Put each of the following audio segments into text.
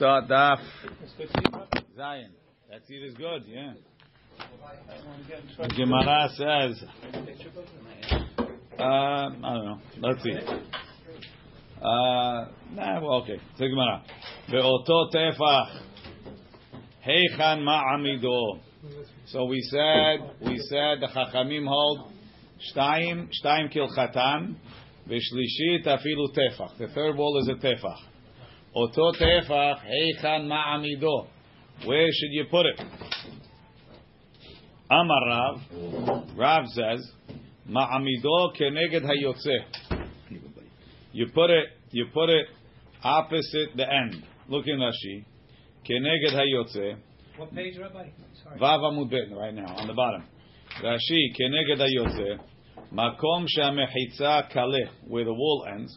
Daf Zayin. That is good, yeah. The Gemara says, uh, I don't know. Let's see. Uh, nah, well, okay. The Gemara. Ve'oto tefach heichan ma'amido. So we said, we said the Chachamim hold shtayim, shtayim kilchatan, v'shlishit afilu tefach. The third wall is a tefach. Oto tefach heichan ma'amido. Where should you put it? Amar Rav. Rav says, ma'amido keneged hayotze. You put it, you put it opposite the end. Look in Rashi. Keneged hayotze. What page, Rabbi? Sorry. Vav Amud right now, on the bottom. Rashi, keneged hayotze. Makom she'amechitza kaleh, where the wall ends.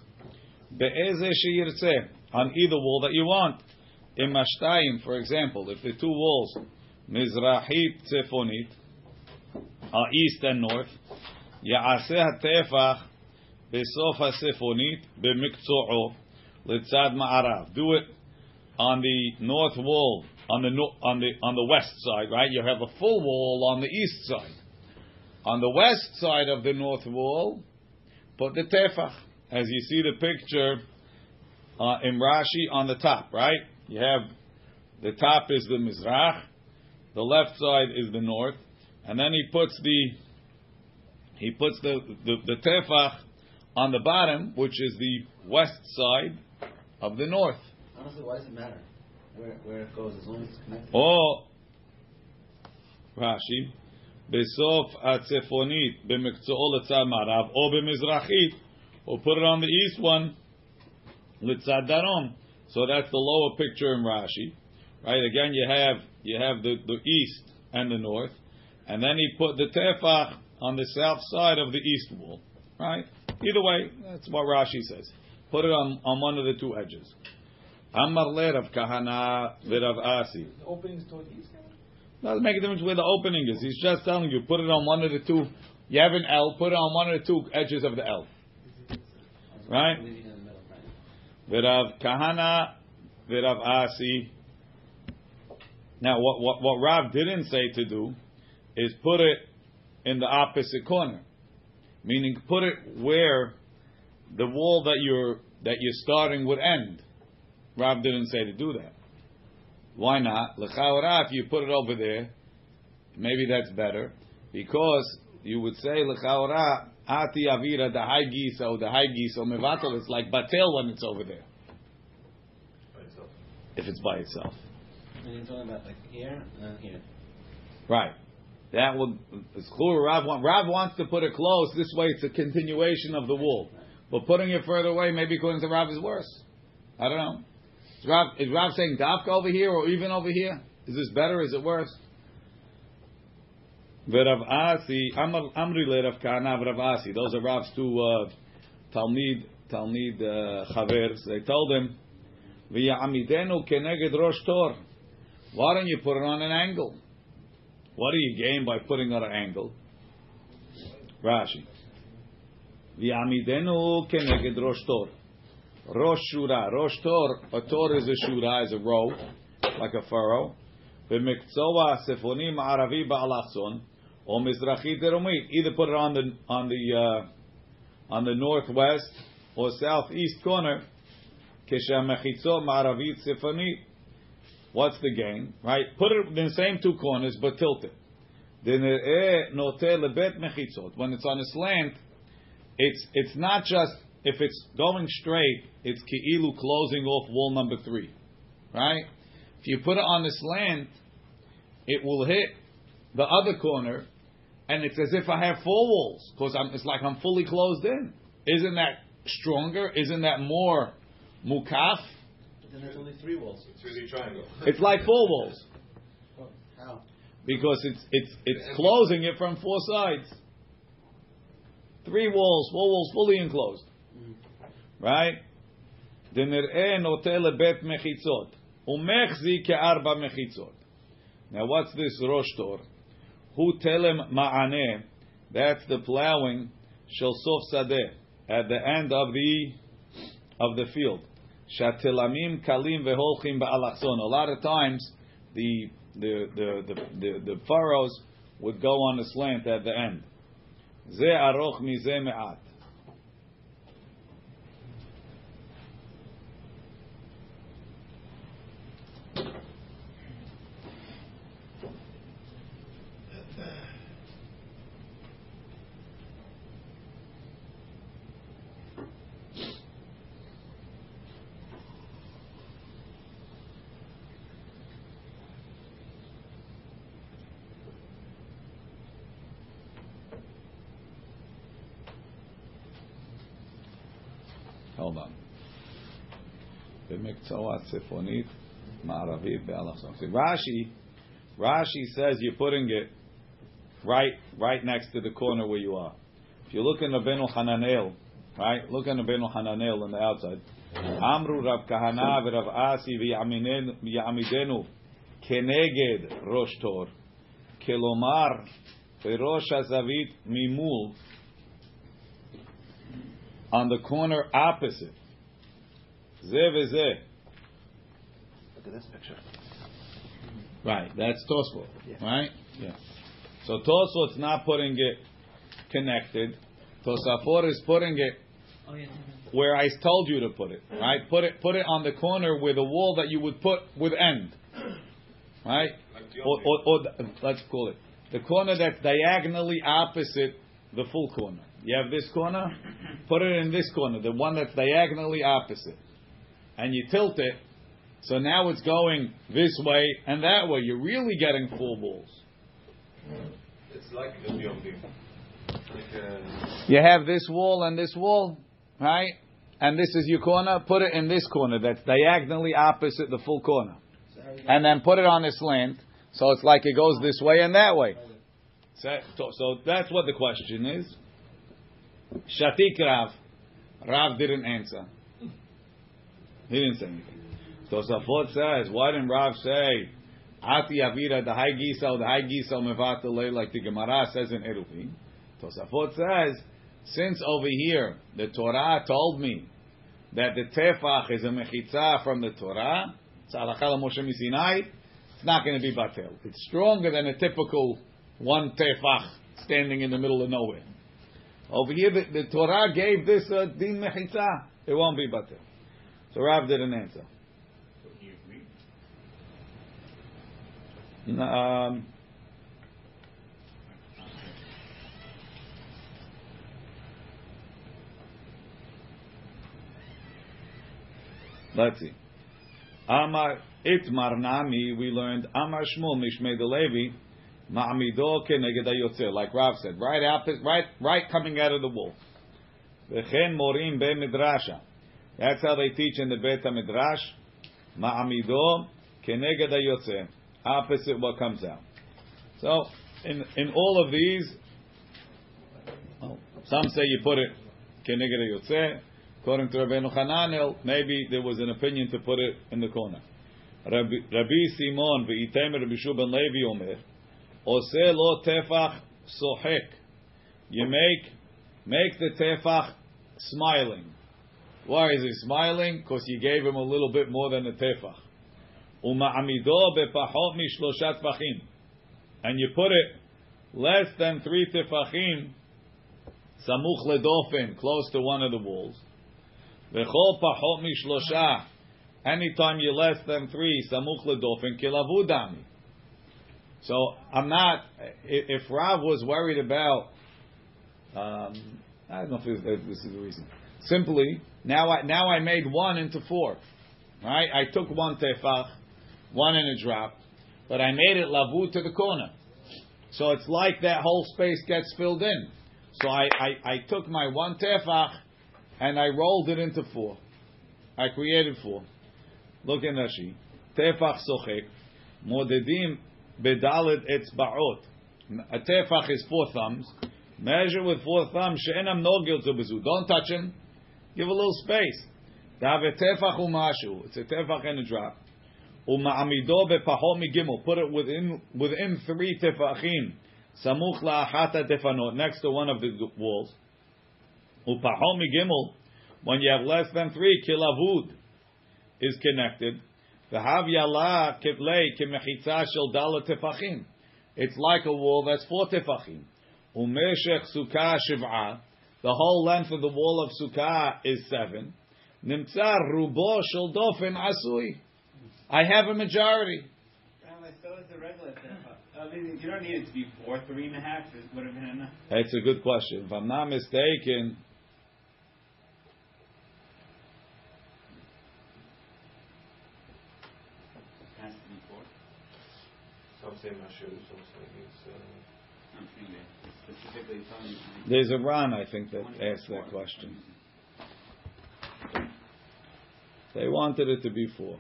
Be'eze she'yirtzeh on either wall that you want. In Mashtayim, for example, if the two walls, Mizrahit Tzefonit, are east and north, Ya'aseh HaTefach Besof HaSefonit B'mikzo'o Litzad Ma'arav. Do it on the north wall, on the no, on the on the west side, right? You have a full wall on the east side. On the west side of the north wall, put the tefach. As you see the picture, uh, in Rashi on the top, right? You have the top is the Mizrach, the left side is the north, and then he puts the he puts the the, the tefach on the bottom, which is the west side of the north. Honestly, why does it matter where, where it goes as long as it's connected? Or Rashi, besof atzefonit b'mekzo'o letzad marav, or b'mizrachit, or put it on the east one, litzad darom. So that's the lower picture in Rashi, right? Again, you have you have the, the east and the north, and then he put the tefach on the south side of the east wall, right? Either way, that's what Rashi says. Put it on, on one of the two edges. Amar le Rav Kahana v'Rav Asi. The openings toward the east. Doesn't make a difference where the opening is. He's just telling you, put it on one of the two. You have an L, put it on one of the two edges of the L. Right? Leaving it in the middle, right? V'Rav Kahana v'Rav Asi. Now, what, what, what Rav didn't say to do is put it in the opposite corner. Meaning, put it where the wall that you're, that you're starting would end. Rav didn't say to do that. Why not? L'chaora, if you put it over there, maybe that's better. Because you would say, l'chaora, ati avira, the high gisa, or oh, the high gisa, or oh, mevatel, it's like batel when it's over there. If it's by itself. And you're talking about like here and then here. Right. That would, it's cool. Rav, want, Rav wants to put it close. This way it's a continuation of the wall. But putting it further away, maybe according to Rav, is worse. I don't know. Is Rav, is Rav saying Dafka over here or even over here? Is this better? Is it worse? V'Rav Asi, Amr- Amri le Rav Kahana v'Rav Asi. Those are Rav's two uh, Talmid, Talmid uh. They told him, V'ya'amidenu keneged rosh tor. Why don't you put it on an angle? What do you gain by putting on an angle? Rashi. V'ya'amidenu keneged rosh tor. Rosh Shura. Rosh Tor. A Tor is a Shura, is a row, like a furrow. V'mikzoa sefonim aravi ba'alachson. Or mizrachi deromit. Either put it on the, on the, uh, on the northwest or southeast corner. What's the gain? Right? Put it in the same two corners, but tilt it. When it's on a slant, it's it's not just if it's going straight, it's ki'ilu closing off wall number three, right? If you put it on the slant, it will hit the other corner, and it's as if I have four walls because it's like I'm fully closed in. Isn't that stronger? Isn't that more mukaf? But then there's only three walls. It's really triangle. It's like four walls How? because it's it's it's closing it from four sides. Three walls, four walls, fully enclosed. Right? דנראה נוטה לבית מחיצות, ומחזי כארבע מחיצות. Now what's this rosh tor? Hu telem ma'aneh, that's the plowing, shel sof sadeh, at the end of the, of the field. Shatilamim kalim veholchim ba'alachson. A lot of times, the the the the the, the furrows would go on a slant at the end. Ze aroch mize me'at. Hold on. במקצוע צפונית מערבית באלכסון. See, Rashi, Rashi says you're putting it right, right next to the corner where you are. If you look in the Benu Hananel, right, look in the Benu Hananel on the outside. Amru Rav Kahana v'Rav Asi v'Yamidenu keneged Rosh Tor, kelomar v'Rosh Hazavit mimul, on the corner opposite. Ze v'zeh. Look at this picture. Right, that's Tosfot, Yeah. right? Yeah. So Tosfot's not putting it connected. Tosafot is putting it Oh, yeah. where I told you to put it, right? Put it, put it on the corner with a wall that you would put with end, right? Or, or, or the- let's call it the corner that's diagonally opposite the full corner. You have this corner, put it in this corner, the one that's diagonally opposite, and you tilt it. So now it's going this way and that way. You're really getting full balls. It's like a. Like a, You have this wall and this wall, right? And this is your corner. Put it in this corner that's diagonally opposite the full corner. And then put it on this slant. So it's like it goes this way and that way. So, so that's what the question is. Shatik Rav. Rav didn't answer. He didn't say anything. So Tosafot says, why didn't Rav say, Ati Avira, the high gisel, the high gisel mevatale, like the Gemara says in Eruvin? Tosafot says, since over here the Torah told me that the tefach is a mechitza from the Torah, it's Moshe it's not going to be batel. It's stronger than a typical one tefach standing in the middle of nowhere. Over here, the, the Torah gave this uh, din mechitza. It won't be batel. So Rav didn't answer. Um, let's see. Amar Itmar Nami, we learned Amar Shmuel Mishmei Levi, Ma'amido keneged like Rav said, right out, right, right coming out of the wall. V'chen morim be midrasha. That's how they teach in the Beit Midrash. Ma'amido keneged hayotzer, opposite what comes out. So in in all of these, some say you put it keneged hayotzer. According to Rabbeinu Hananel, maybe there was an opinion to put it in the corner. Rabbi, Rabbi Simon v'item Rabbi Shuban Levi Omer, Ose lo tefach sohek. You make make the tefach smiling. Why is he smiling? Because you gave him a little bit more than the tefach. Uma'amido bepachot mishloshat tefachim. And you put it less than three tefachim, samuch ledofen, close to one of the walls. V'chol pachot mishlosha. Anytime you're less than three, samuch ledofen, kilavudami. So I'm not. If if Rav was worried about, um, I don't know if this, this is the reason. Simply, now I now I made one into four. Right? I took one tefach, one in a drop, but I made it lavu to the corner. So it's like that whole space gets filled in. So I, I, I took my one tefach and I rolled it into four. I created four. Look in Rashi. Tefach sochek. Modedim bedalet etzbaot. A tefach is four thumbs. Measure with four thumbs. She'enam nogil to bezu. Don't touch him. Give a little space. It's a tefach and a drop. Uma'amido bepahot migimel. Put it within within three tefachim. Samuch la'achata tefanot. Next to one of the walls. Upahot migimel. When you have less than three, kilavud. is connected. The havyala kiplei kimechitza shel dalat tefachim. It's like a wall that's four tefachim. Umeshech sukkah shiv'a. The whole length of the wall of sukkah is seven. Nimtzar rubo shel dofen asui. I have a majority. So is the regular tefach. I mean, you don't need it to be four, three and a half. It would have been enough. That's a good question. If I'm not mistaken, It has to be four. Some say Mashu, some say it's. Uh, I'm saying that it's specifically telling you. there's a Ran, I think, that asked that question. They wanted it to be four.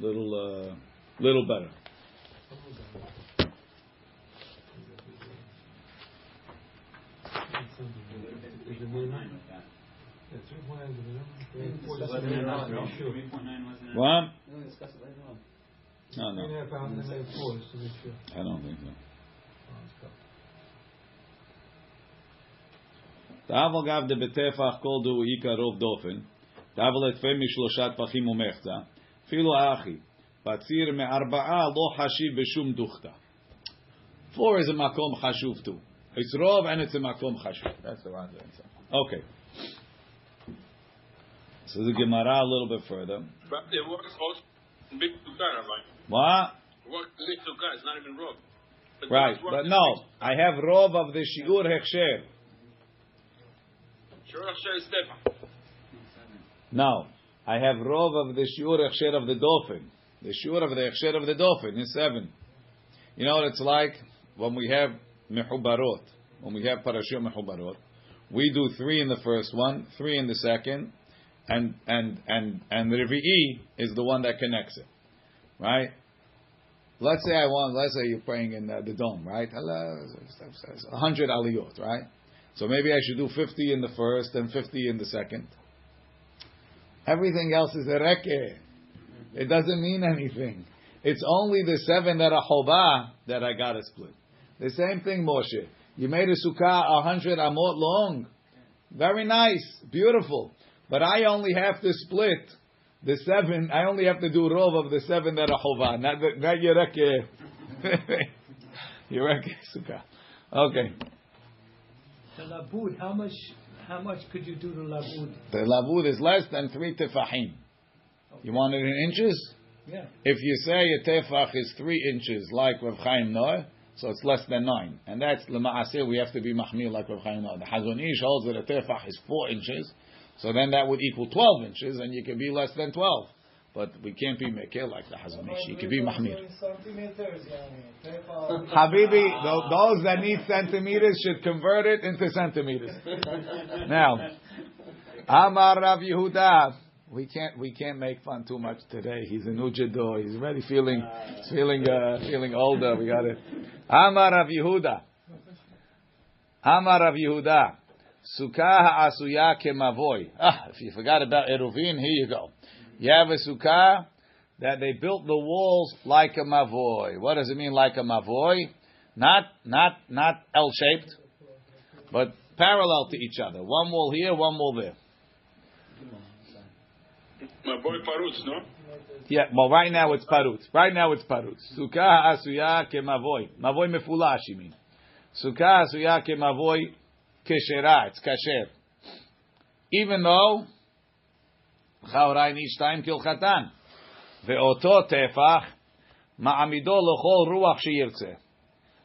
Little, uh, little better. Three point nine with that. Wasn't it enough, no? Three point nine wasn't enough. What? We'll discuss it later on. No, no, I don't think so. תאבל גב דבטפח כל דו איקה רוב דופן, תאבל אטפה משלושה טפחים ומחצה, אפילו האחי, בציר מארבעה לא חשיב בשום דוכתא. Four is a makom chashuv too. It's rov and it's a makom chashuv. That's the right answer. Okay. So the Gemara a little bit further. But it works also in big sukkah, Rabbi. What? In. It's not even. But Right, but no, I have rov of the shiur hechsher. Hashem is step. No, I have rov of the shiur hechsher of the dofen. The shiur of the hechsher of the dofen is seven. You know what it's like when we have mehubarot, when we have parashut mehubarot. We do three in the first one, three in the second, and and and and the revi'i is the one that connects it, right? Let's say I want. Let's say you're praying in uh, the dome, right? A hundred aliyot, right? So maybe I should do fifty in the first and fifty in the second. Everything else is a reke. It doesn't mean anything. It's only the seven that are chobah that I got to split. The same thing, Moshe. You made a sukkah a hundred amot long. Very nice, beautiful. But I only have to split the seven. I only have to do rov of the seven that are chovah, not the, not your reke. your reke sukkah. Okay. The labud, how much, how much could you do to labud? The lavud is less than three tefahim. You want it in inches? Yeah. If you say a tefach is three inches, like Rav Chaim Noah, so it's less than nine, and that's lema'aseh. We have to be mahmir like Rav Chaim Noah. The Hazon Ish holds that a tefach is four inches, so then that would equal twelve inches, and you can be less than twelve. But we can't be mekil like the Hazon Ish. You can be mahmir. Habibi, tho- those that need centimeters should convert it into centimeters. Now, Amar Rav Yehuda. We can't we can't make fun too much today. He's a Jado. He's already feeling he's feeling uh, feeling older. We got it. Amar Rav Yehuda. Amar Rav Yehuda. Sukkah ha'asuya kemavoy. Ah, if you forgot about Eruvin, here you go. You have a sukkah that they built the walls like a mavoy. What does it mean like a mavoy? Not not not L shaped, but parallel to each other. One wall here, one wall there. Mavoy Parutz, no? Yeah, well, right now it's parutz. Right now it's parutz. Sukkah asuya ke mavoy. Mavoy mefulash, you mean. Sukkah asuya ke mavoy keshera. It's kasher. Even though chaorai nishtaim kilchatan. Ve'oto tefach ma'amido lechol ruach sheyirtzeh.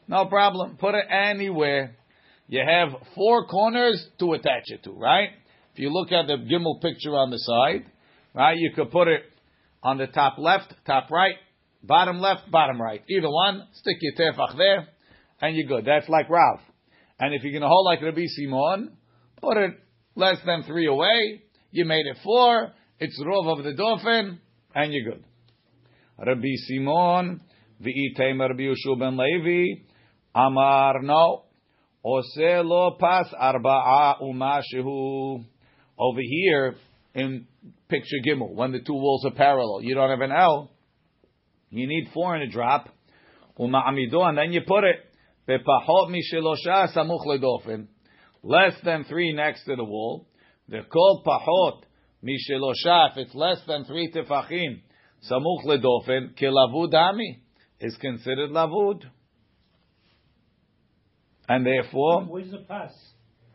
No problem. Put it anywhere. You have four corners to attach it to, right? If you look at the Gimel picture on the side, right, you could put it on the top left, top right, bottom left, bottom right. Either one, stick your tefach there, and you're good. That's like Rav. And if you're going to hold like Rabbi Simon, put it less than three away. You made it four. It's rov of the dofen, and you're good. Rabbi Simon, v'item Rabbi Yeshua ben Levi, Amar no, ose lo pas arba'a umashehu. Over here in picture Gimel, when the two walls are parallel, you don't have an L. You need four in a drop. Uma'amido, and then you put it bepachot mishelosha samuch ledofin, less than three next to the wall. They're called pachot Mishelosha, if it's less than three tefachim, samuch ledofen, kilavud ami, is considered lavud. And therefore, Where's the pass?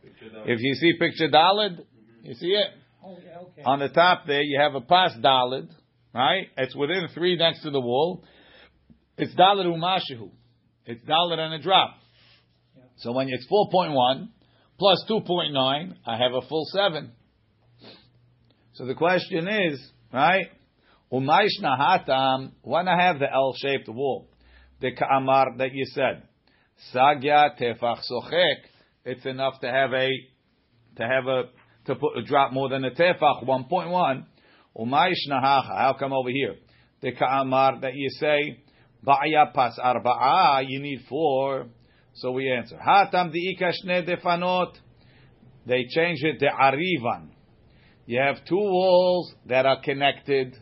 if you see picture Dalid, you see it? Oh, yeah, okay. On the top there, you have a pas Dalid, right? It's within three next to the wall. It's Dalid umashihu. It's dollar and a drop. Yeah. So when it's 4.1 plus 2.9, I have a full 7. So the question is, right? Umaish nahatam, when I have the L-shaped wall, the ka'amar that you said, sagya tefach sochek, it's enough to have a, to have a, to put a drop more than a tefach, 1.1. Umaish nahacha, how come over here? The ka'amar that you say, ba'ya pas arba'a, you need four. So we answer, hatam di'ika shne defanot, they change it to arivan. You have two walls that are connected.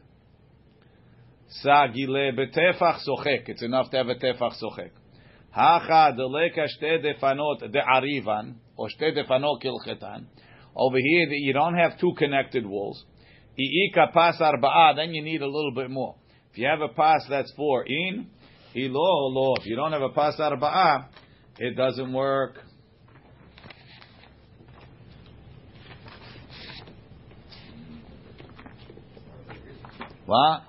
Sagile betefach sochek. It's enough to have a tefach sochek. Hacha deleka shte defanot de arivan or shte defanot kilchetan. Over here, you don't have two connected walls. Iika pas arba'a. Then you need a little bit more. If you have a pass, that's four in, ilo lo. If you don't have a pas arba'a, it doesn't work. What?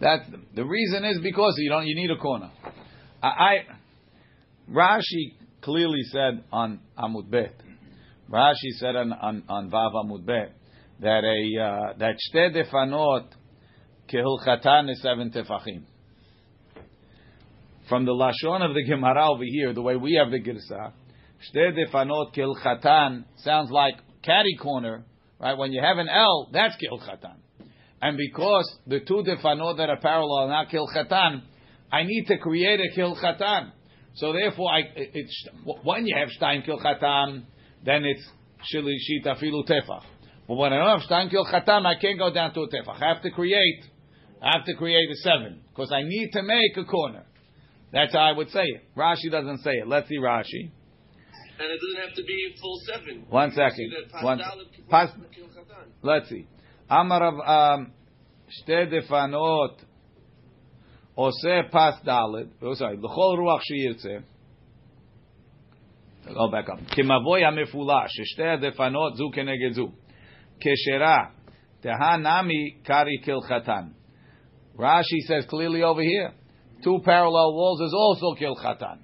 That the reason is because you don't. You need a corner. I, I Rashi clearly said on Amud Bet. Rashi said on on, on Vav Amud Bet that a uh, that shte defanot kehilchatan is seven tefachim. From the lashon of the Gemara over here, the way we have the girsa, shte defanot kehilchatan sounds like caddy corner, right? When you have an L, that's kehilchatan. And because the two defanot that are parallel are not kilchatan, I need to create a kilchatan. So therefore, I, when you have stein kilchatan, then it's shilishit afilu tefach. But when I don't have Shtan Kil Chatam, I can't go down to a Tefach. I have to create, I have to create a seven, because I need to make a corner. That's how I would say it. Rashi doesn't say it. Let's see Rashi. And it doesn't have to be full seven. One second. One, pas, let's see. Amar of um, shte defanot oseh pas dalet. Oh, sorry. L'chol ruach sheyirtzeh. Go back up. Kimavoy hamefulash. Shte defanot zu keneged zu keshera. Tehanami kari kilchatan. Rashi says clearly over here, two parallel walls is also kilchatan.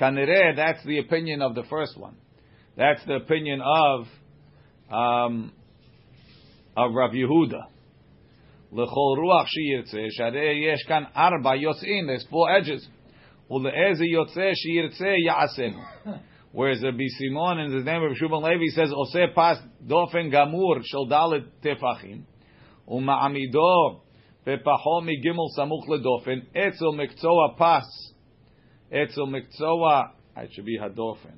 Kanireh, that's the opinion of the first one. That's the opinion of um, of Rav Yehuda. Lechol ruach sheyirtze sharei yesh kan arba yotzin. There's four edges. Ule'ezi yotze sheyirtze ya'asenu. Whereas the Simon in the name of Shubal Levi says, Ose pas dofen gamur shel dalet tefachim, uma'amido bepaho migimel samuch ledofen, etzel mekzoa pas, etzel mekzoa, it should be hadofen.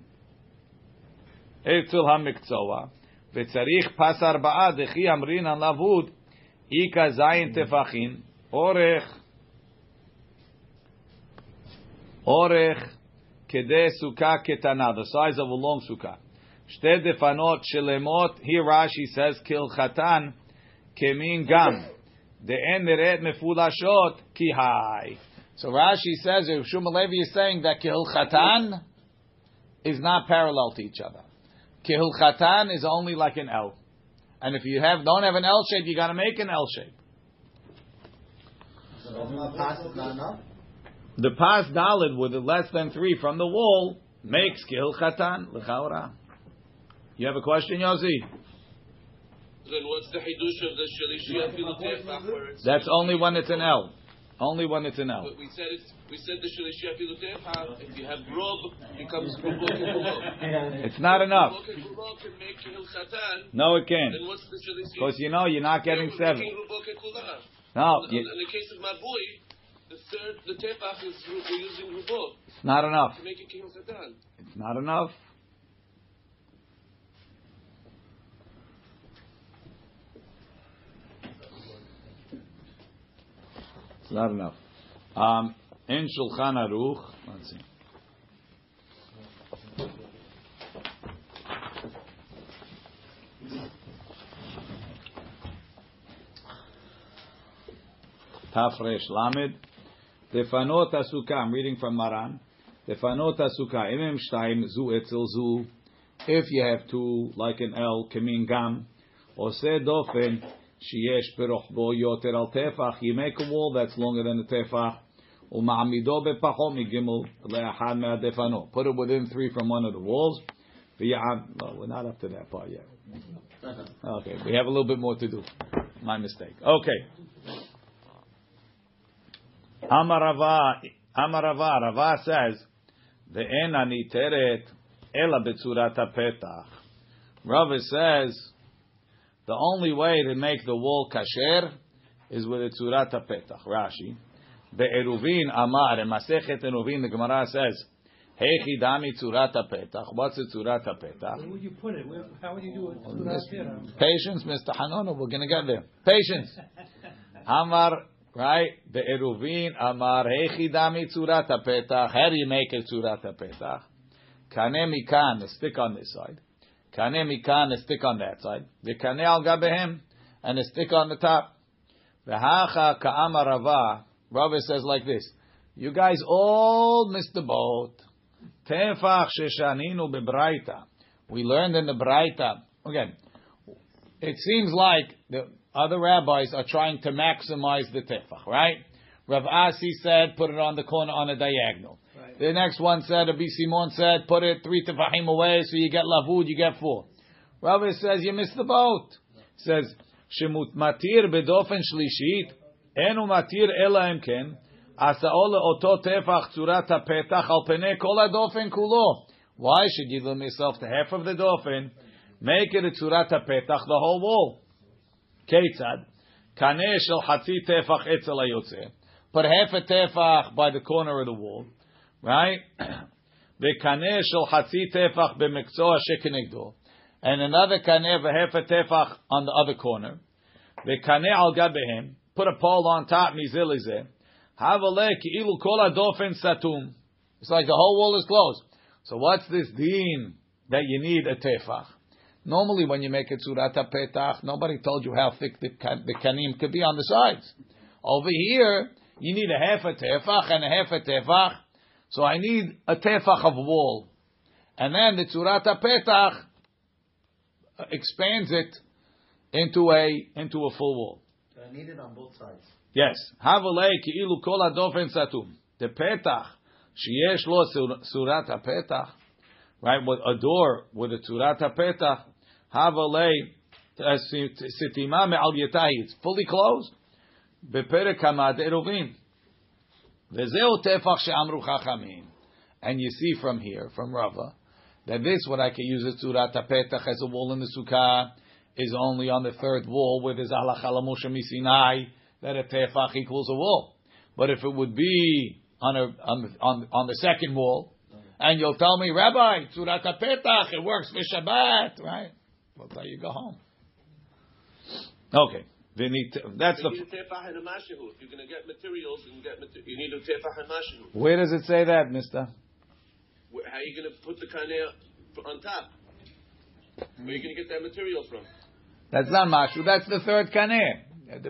Etzel ha-mekzoa, וצריך פס ארבעה, דכי אמרין על לבוד, איכא זין טפחין, אורך, אורך Kede suka ketana, the size of a long suka. Shte defanot shelemot, here Rashi says, kilchatan kemin gam. De'en neret mefulashot kihai. So Rashi says, if Shumalevi is saying that kilchatan is not parallel to each other. Kilchatan is only like an L. And if you have don't have an L shape, you got to make an L shape. So the pass is not enough? The pas dalid with a less than three from the wall makes kehilchatan l'chaora. You have a question, Yossi? Then what's the hidush of the shalishi afilu tefach That's only when it's an L. Only when it's an L. But we said it's, we said the shalishi afilu. If you have rob, becomes rubok and. It's not enough. Rubok and make hilchatan. No, it can't. Then what's the shalishi? Because you know you're not getting Yeah, seven. making rubok and kulav. No, In the case of Mabui, the third, the tefach is we're using rubot. It's not enough. To make a king satan. It's not enough. It's not enough. Um, in Shulchan Aruch, let's see. Tafresh Lamed. Tefanot Asuka. I'm reading from Maran. Tefanot Asuka. Imem Shtaim Zu Etzel Zu. If you have two, like an L, Kemin Gam. Ose Dofen. Sheyesh Perochbo Yoter Al Tefach. You make a wall that's longer than the Tefach. ומעמידו בפחות מגימל לאחד מהדפנות. Put it within three from one of the walls. ויעם, well, we're not up to that part yet. Okay, we have a little bit more to do. My mistake. Okay. Amarava, Amarava, Rava says, Ve'en ani teret, ela betzurat petach. Rava says, the only way to make the wall kasher is with a tzurat petach. Rashi. Be'eruvin amar, and Masechet Eruvin, the Gemara says, Hechi dami tzurat petach. What's a tzurat petach? Where would you put it? How would you do it? Patience, Mr. Hanona, we're going to get there. Patience. Amar right? Be'eruvin amar, Hechi dami tzurat petach. How do you make a tzurat petach? Kane mikan, a stick on this side. Kane mikan, a stick on that side. The kane al gabehem, and a stick on the top. V'hacha ka'amar Rava, Rava says like this: You guys all missed the boat. Tefach sheshaninu bebraita. We learned in the braita. Again, it seems like the other rabbis are trying to maximize the tefach, right? Rav Asi said, put it on the corner on a diagonal. Right. The next one said, Rabbi Simon said, put it three tefachim away, so you get lavud, you get four. Rav says, you missed the boat. Says, Shemut matir bedofen shlishit, enu matir ela emken, asa'ol oto tefach tzurat ha'petach al Pene kol Adofen kulo. Why should you limit yourself to half of the dofen? Make it a tzurat petach the whole wall. Ketzad, Kaneh shel hatzi tefach etzel hayotze. Put half a tefach by the corner of the wall, right? Vekaneh shel hatzi tefach b'mekzoa shekenegdo. And another kaneh v'half a tefach on the other corner. Vekaneh al gabehem. Put a pole on top, mizilizeh. Havaleh ki'ilu kol adofen satum. It's like the whole wall is closed. So what's this deen that you need a tefach? Normally, when you make a surata petach, nobody told you how thick the, the kanim could be on the sides. Over here, you need a half a tefach and a half a tefach. So I need a tefach of wall. And then the surata petach expands it into a into a full wall. I need it on both sides. Yes. The petach sheyesh lo surata petach, right? With a door with a surat petach Havale sitima me'al yitahi. It's fully closed. Beperek hamad eruvin. Vezeu tefach she'amru chachamim. And you see from here, from Rava, that this, what I can use as tzurat tapetach, as a wall in the sukkah, is only on the third wall where there's halacha l'moshe misinai, that a tefach equals a wall. But if it would be on, a, on, on, on the second wall, and you'll tell me, Rabbi, tzurat petach, it works for Shabbat, right? Well, there you go home. Okay. They need to- that's You the. need a and. If you're going to get materials, get mater- you need a tefach and mashihu. Where does it say that, mister? Where- How are you going to put the kaneh on top? Where are you going to get that material from? That's not mashu. That's the third kaneh.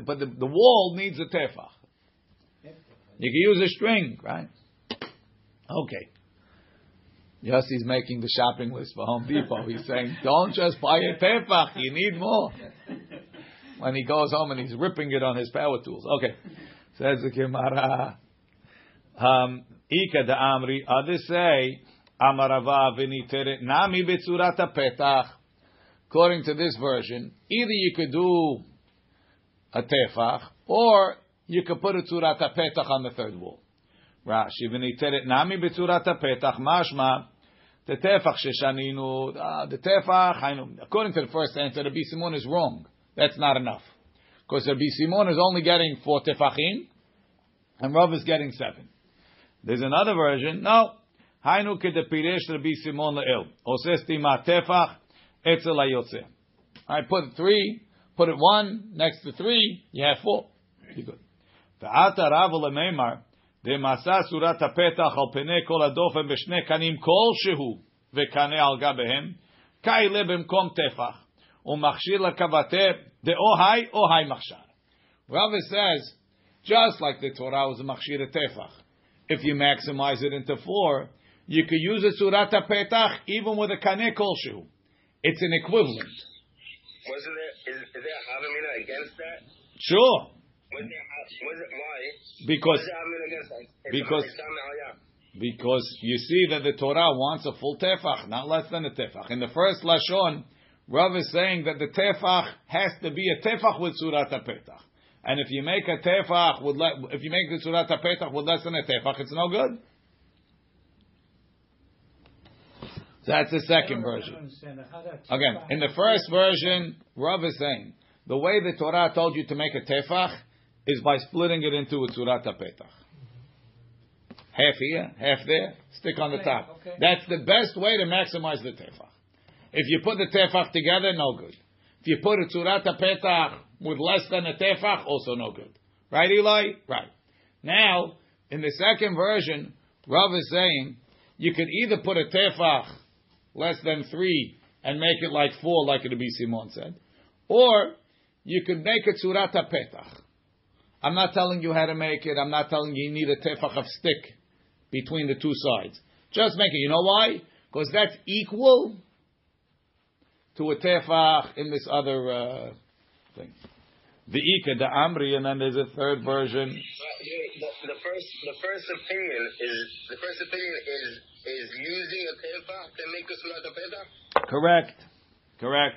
But the, the wall needs a tefach. You can use a string, right? Okay. Yossi's making the shopping list for Home Depot. He's saying, don't just buy a tefach. You need more. When he goes home and he's ripping it on his power tools. Okay. Says the Gemara. Um, Ika da Amri. Others say, Amarava v'niteret nami betzurat petach. According to this version, either you could do a tefach, or you could put a tzurat petach on the third wall. Rashi v'niteret nami betzurat petach mashma the tefach sheshaninu uh, the tefach. hainu- According to the first answer, the Simon is wrong. That's not enough because the Simon is only getting four tefachim, and Rav is getting seven. There's another version. No. Hainu kedepiresh Rabbi Simon le'il. Osesti ma tefach etzel hayotze. I put three, put it one next to three, you have four. You good. ועתה רב למימר, דמסה סורת הפתח על פני כל הדופן בשני קנים כלשהו, וקנה על גביהם, כאלה במקום טפח, ומכשיר לקבטה דאו היי או היי מכשיר. Rava says, Just like the Torah was a machshir tefach. If you maximize it into four, you could use a surat petach even with a kaneh kolshu. It's an equivalent. Wasn't there, is, is there a Havamina against that? Sure, Because because- because you see that the Torah wants a full tefach, not less than a tefach. In the first lashon, Rav is saying that the tefach has to be a tefach with surat petach. And if you make a tefach with le- if you make the surat petach with less than a tefach, it's no good. That's the second version. Again, in the first version, Rav is saying the way the Torah told you to make a tefach is by splitting it into a tzurat petach. Half here, half there, stick on the top. okay. That's the best way to maximize the tefach. If you put the tefach together, no good. If you put a tzurat petach with less than a tefach, also no good. Right, Eli? Right. Now, in the second version, Rav is saying you could either put a tefach less than three and make it like four, like Rabbi Simon said, or you could make a tzurat petach. I'm not telling you how to make it. I'm not telling you you need a tefach of stick between the two sides. Just make it. You know why? Because that's equal to a tefach in this other uh, thing. The Ika, the Amri, and then there's a third version. The, the, the first, the first opinion is the first opinion is is using a tefah to make a sulat petah. Correct. Correct.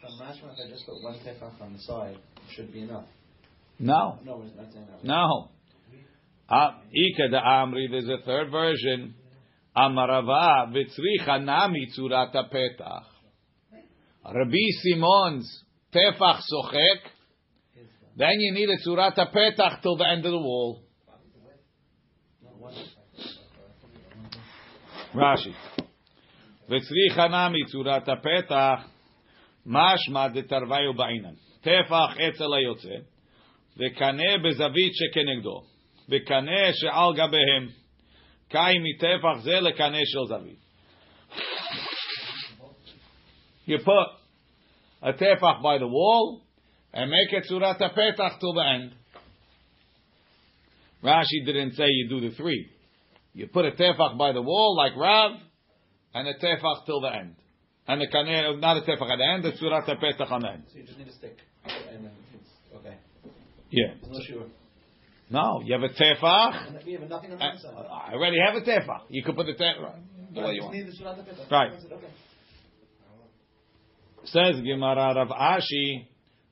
From Mashma, if I just put one tefach on the side, should be enough. No. No, it's not saying that. No. Uh, Ika the Amri, there's a third version. Amarava v'tzricha nami tzurat petach. Rabbi Simon's tefach sochek. Then you need a tzurat petach till the end of the wall. Rashi. V'tzricha nami tzurat petach. Mashma detarvayu ba'inan. Tefach etzel hayotze. וקנה בזווית שכנגדו, וקנה שעל גביהם, קאי מטפח זה לקנה של זווית. You put a tefach by the wall and make it surat petach till the end. Rashi didn't say you do the three. You put a tefach by the wall like Rav, and a tefach till the end. And the kaneh, not a tefach at the end, the surat petach on the end. So you just need a stick. And then it's okay. Yeah. No sure. No, you have a tefach. We have nothing on Uh, the inside. I already have a tefach. You could put the tefach the way you want. need the sulat petah. Right. That's it, Okay. Says Gemara Rav Ashi,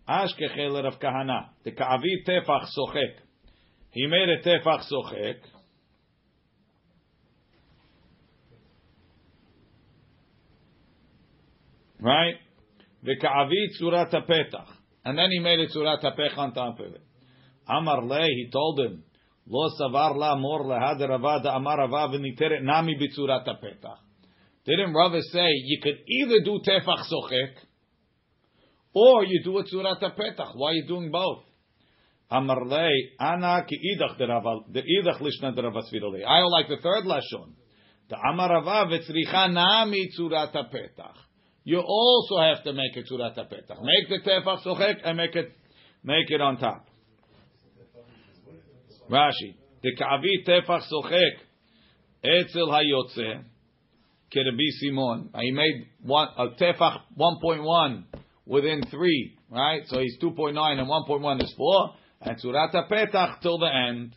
Ashkechel Rav Kahana, the Ka'avi tefach sochek. He made a tefach sochek. Right? The Ka'avi tzurat petach. And then he made a tzurat petach on top of it. Amar le, he told him, Lo savar la mor lehad ravada amar rava v'niteret nami b'tzurat petach. Didn't Rava say you could either do tefach sochek or you do a tzurat petach? Why are you doing both? Amar le, ana ki idach idach lishna Rava I like the third lashon. The amar rava v'tzricha nami tzurat petach. You also have to make a tzurat petach. Make the tefach sochek and make it make it on top. Rashi, the ka'avi tefach sochek etzel hayotze kerebi Simon. He made one a tefach 1.1 within three, right? So he's 2.9 and 1.1 is four, and surata petach till the end.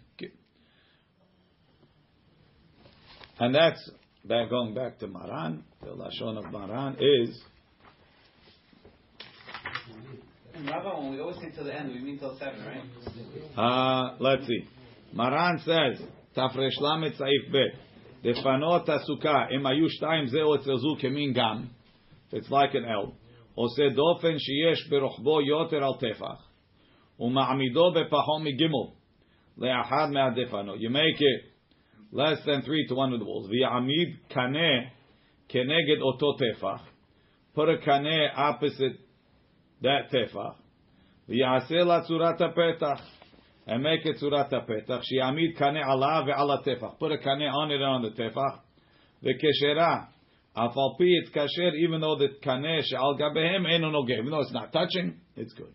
And that's back going back to Maran. The lashon of Maran is And Rabbi, when we always say till the end, we mean till seven, right? Uh, let's see. Maran says, תר"ל סעיף ב' לפנות הסוכה, אם היו שתיים זה או אצל זו כמין גם, it's like an L, עושה דופן שיש ברוחבו יותר על טפח, ומעמידו בפחו מגימל, לאחד מהדפנות. You make it less than three to one of the walls. ויעמיד קנה כנגד אותו טפח, put a קנה opposite that טפח, ויעשה לה צורת הפתח. and make it surat petach. Shiamid kane ala ve'ala tefach. Put a kane on it and on the tefach. The keshera. Afalpi it's kasher, even though the kane she'al gabehem eno noge. Even though it's not touching, it's good.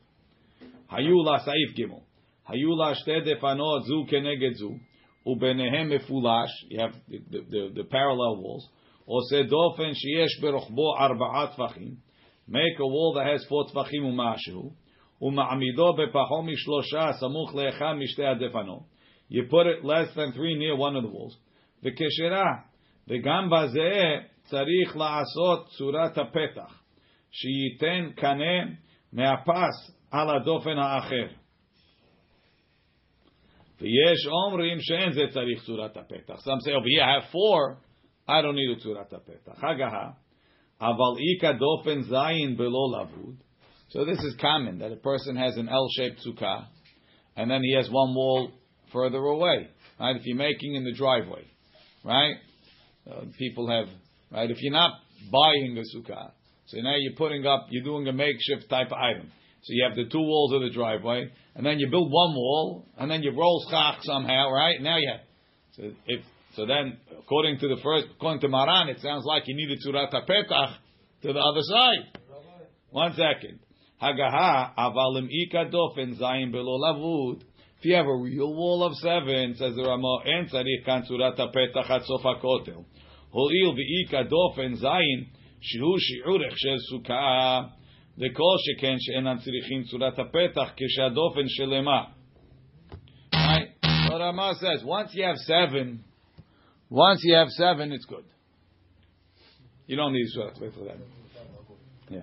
Hayula saif gimel. Hayula shte defano zu keneged zu. Ubenehem mefulash. You have the, the, the, the parallel walls. Ose dofen sheyesh berochbo arbaat tfachim. Make a wall that has four tfachim u'mashu. ומעמידו בפחות משלושה סמוך לאחד משתי הדפנות. You put it less than three near one of the walls. וכשרה, וגם בזה צריך לעשות צורת הפתח, שייתן קנה מהפס על הדופן האחר. ויש אומרים שאין זה צריך צורת הפתח. Some say, over here I have four, I don't need a צורת הפתח. הגהה, אבל איכא דופן זין בלא לבוד. so this is common, that a person has an L-shaped sukkah, and then he has one wall further away. Right? If you're making in the driveway, right? Uh, people have, right? If you're not buying a sukkah, so now you're putting up, you're doing a makeshift type of item. So you have the two walls of the driveway, and then you build one wall, and then you roll schach somehow, right? Now you have. So if so, then according to the first, according to Maran, it sounds like you needed surat petach to the other side. One second. Hagaha avalim ika dofen zayin below lavud. If you have a real wall of seven, says the Ramah, en tzarich kan surat petach at sof hakotel. Holil v'ika dofen zayin שהוא שיעור הכשר סוכה, וכל שכן שאינם צריכים צורת הפתח כשהדופן שלמה. Right? So Rama says, once you have seven, once you have seven, it's good. You don't need Surat Petach for that. Yeah.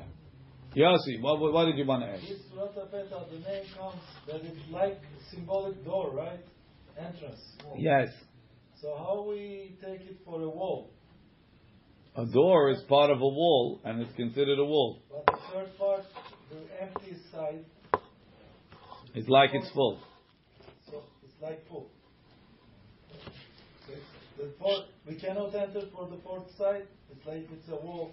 Yossi, what, what, what did you want to ask? This Surat HaPetah, the name comes that it's like symbolic door, right? Entrance. wall. Yes. So how we take it for a wall? A door is part of a wall, and it's considered a wall. But the third part, the empty side, It's like it's full. so it's like full. Okay. The fourth, we cannot enter for the fourth side. It's like it's a wall.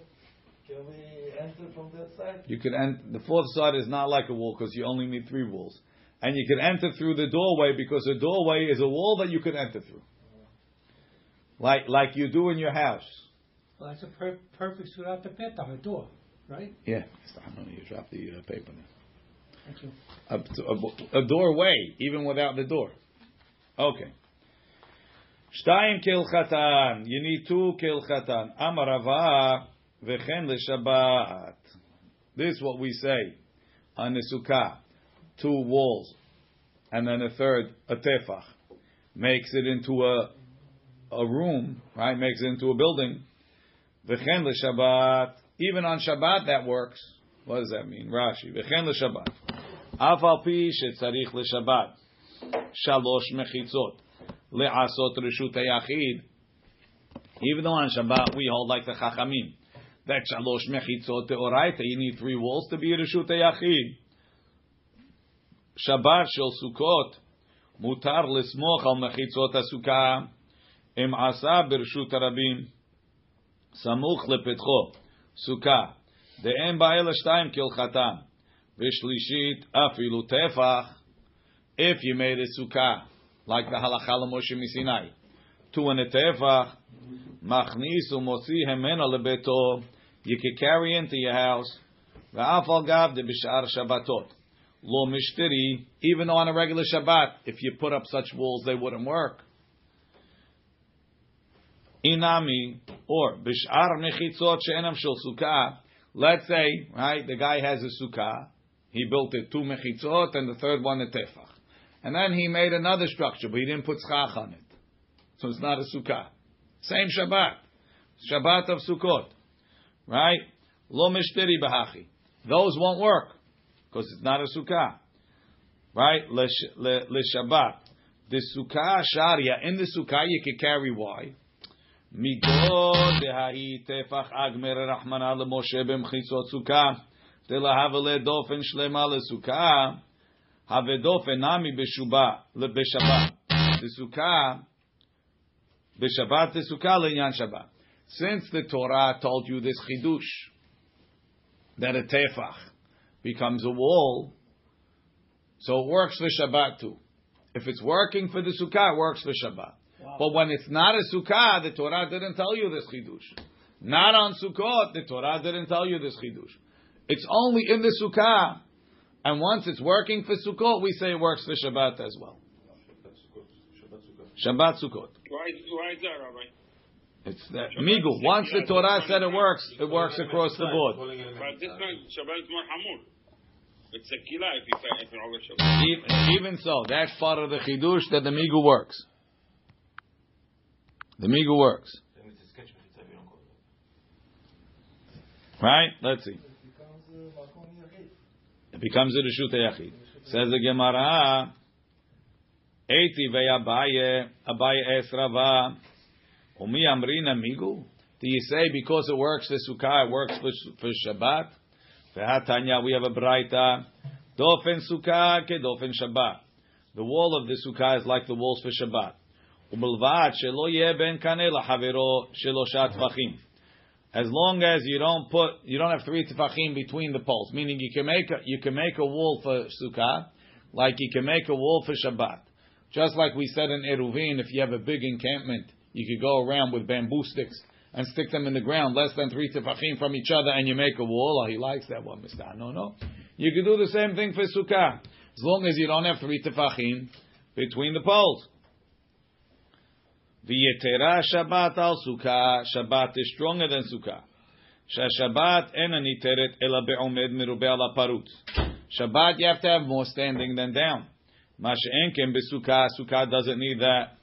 Can we enter from that side? You could ent- the fourth side is not like a wall because you only need three walls. And you can enter through the doorway because a doorway is a wall that you could enter through. Like like you do in your house. Well, that's a per- perfect surat the petah, a door, right? Yeah. I don't know, you dropped the uh, paper now. Thank you. A, a, a doorway, even without the door. Okay. Shtayim kilchatan. You need two kilchatan. Amarava V'chen l'shabat. This is what we say on the sukkah. Two walls. And then a third, a tefach. Makes it into a, a room, right? Makes it into a building. V'chen l'shabat. Even on Shabbat that works. What does that mean? Rashi. V'chen l'shabbat. Af al pi shetzarich l'shabat. Shalosh mechitzot. Le'asot reshut hayachid. Even though on Shabbat we hold like the Chachamim that shalosh mechitzot deoraita. You need three walls to be a reshut yachid. Shabbat shel Sukkot mutar lismoch al mechitzot asukah im asa bereshut harabim samuch lepetcho sukkah Em ba'el shtayim kilchatam v'shlishit afilu tefach if you made a sukkah like the halacha Moshe two and a tefach machnis Mosi hemena lebeto you can carry into your house, lo mishtiri, even on a regular Shabbat, if you put up such walls, they wouldn't work. Inami, or b'shar mechitzot she'enam shel sukkah, let's say, right, the guy has a sukkah, he built it two mechitzot and the third one a tefach. And then he made another structure, but he didn't put schach on it. So it's not a sukkah. Same Shabbat. Shabbat of Sukkot right? Lo mishtiri bahachi. Those won't work because it's not a sukkah, right? Le, Shabbat. The sukkah sharia in the sukkah you can carry why? Migod dehahi tefach agmer rachmana leMoshe b'mchitzot sukkah delahave dofen shlema lesukkah havedofen nami b'shuba b'shabbat. The sukkah b'shabbat the sukkah le'inyan shabbat since the Torah told you this chidush that a tefach becomes a wall so it works for Shabbat too if it's working for the sukkah it works for Shabbat but when it's not a sukkah, the Torah didn't tell you this chidush. Not on Sukkot, the Torah didn't tell you this chidush. It's only in the sukkah And once it's working for Sukkot, we say it works for Shabbat as well. Shabbat Sukkot. Why, why is that, Rabbi? It's that migu. Once the Torah said it works, it works across the board. But this one, Shabbat is more hamur. It's a kila if you say if you're over Shabbat. Even, even so, that's part of the chidush that the migu works. The migu works, right? Let's see. It becomes a makom yachid. It becomes a reshut yachid. Says the Gemara. Eiti ve'abaye abaye esrava. Umi amrin amigu. Do you say because it works the Sukkah, it works for, for Shabbat? Vehatanya, we have a braita. Dofen Sukkah ke dofen Shabbat. The wall of the Sukkah is like the walls for Shabbat. Umilvat shelo yeh ben kaneh lahavero shelosha tfachim. As long as you don't put, you don't have three tefachim between the poles, meaning you can make a, you can make a wall for Sukkah, like you can make a wall for Shabbat. Just like we said in Eruvin, if you have a big encampment you could go around with bamboo sticks and stick them in the ground less than three tefachim from each other, and you make a wall. Oh, he likes that one, Mister. No, no. You could do the same thing for sukkah, as long as you don't have three tefachim between the poles. V'yetera Shabbat al Sukkah. Shabbat is stronger than Sukkah. Shabbat ena ela be'omed merube ala parutz. Shabbat you have to have more standing than down. Masha'enkem besukkah. Sukkah doesn't need that.